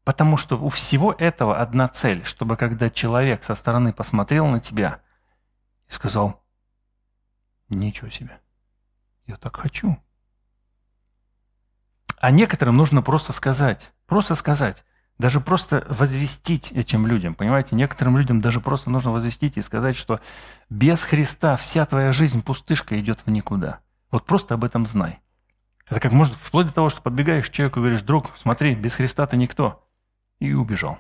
Потому что у всего этого одна цель, чтобы когда человек со стороны посмотрел на тебя и сказал, ничего себе, я так хочу. А некоторым нужно просто сказать, просто сказать, даже просто возвестить этим людям, понимаете, некоторым людям даже просто нужно возвестить и сказать, что без Христа вся твоя жизнь пустышка идет в никуда. Вот просто об этом знай. Это как может вплоть до того, что подбегаешь к человеку и говоришь, друг, смотри, без Христа ты никто. И убежал.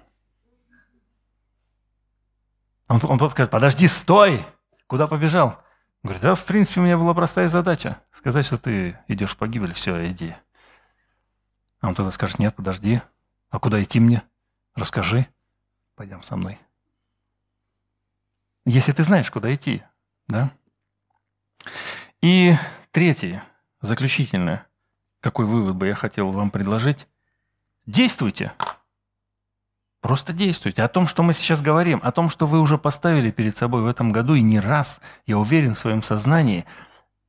Он, он тот скажет, подожди, стой! Куда побежал? Говорит, да, в принципе, у меня была простая задача. Сказать, что ты идешь в погибель, все, иди. А он тогда скажет, нет, подожди, а куда идти мне? Расскажи. Пойдем со мной. Если ты знаешь, куда идти, да? И третье, заключительное, какой вывод бы я хотел вам предложить. Действуйте. Просто действуйте. О том, что мы сейчас говорим, о том, что вы уже поставили перед собой в этом году, и не раз, я уверен в своем сознании,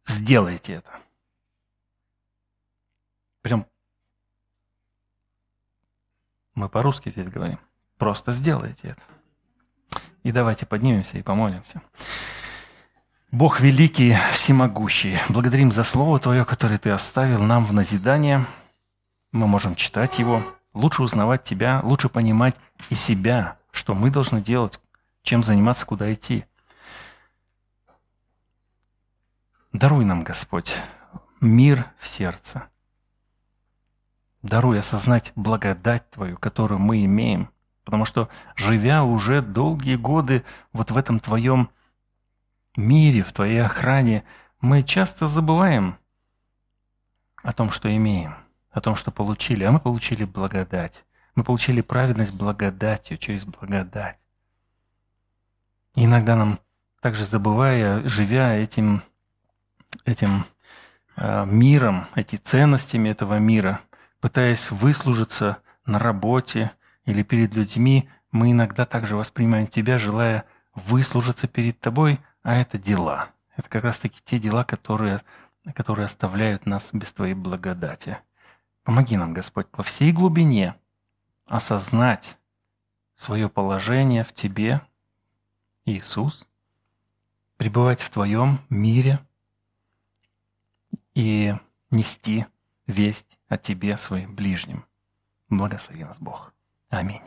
сделайте это. Прям мы по-русски здесь говорим. Просто сделайте это. И давайте поднимемся и помолимся. Бог великий, всемогущий, благодарим за Слово Твое, которое Ты оставил нам в назидание. Мы можем читать его, лучше узнавать Тебя, лучше понимать и себя, что мы должны делать, чем заниматься, куда идти. Даруй нам, Господь, мир в сердце – Даруй осознать благодать Твою, которую мы имеем. Потому что, живя уже долгие годы вот в этом Твоем мире, в Твоей охране, мы часто забываем о том, что имеем, о том, что получили. А мы получили благодать. Мы получили праведность благодатью, через благодать. И иногда нам, также забывая, живя этим, этим э, миром, эти ценностями этого мира, пытаясь выслужиться на работе или перед людьми, мы иногда также воспринимаем тебя, желая выслужиться перед тобой, а это дела. Это как раз-таки те дела, которые, которые оставляют нас без Твоей благодати. Помоги нам, Господь, во всей глубине – осознать свое положение в Тебе, Иисус, пребывать в Твоем мире и нести весть о Тебе своим ближним. Благослови нас Бог. Аминь.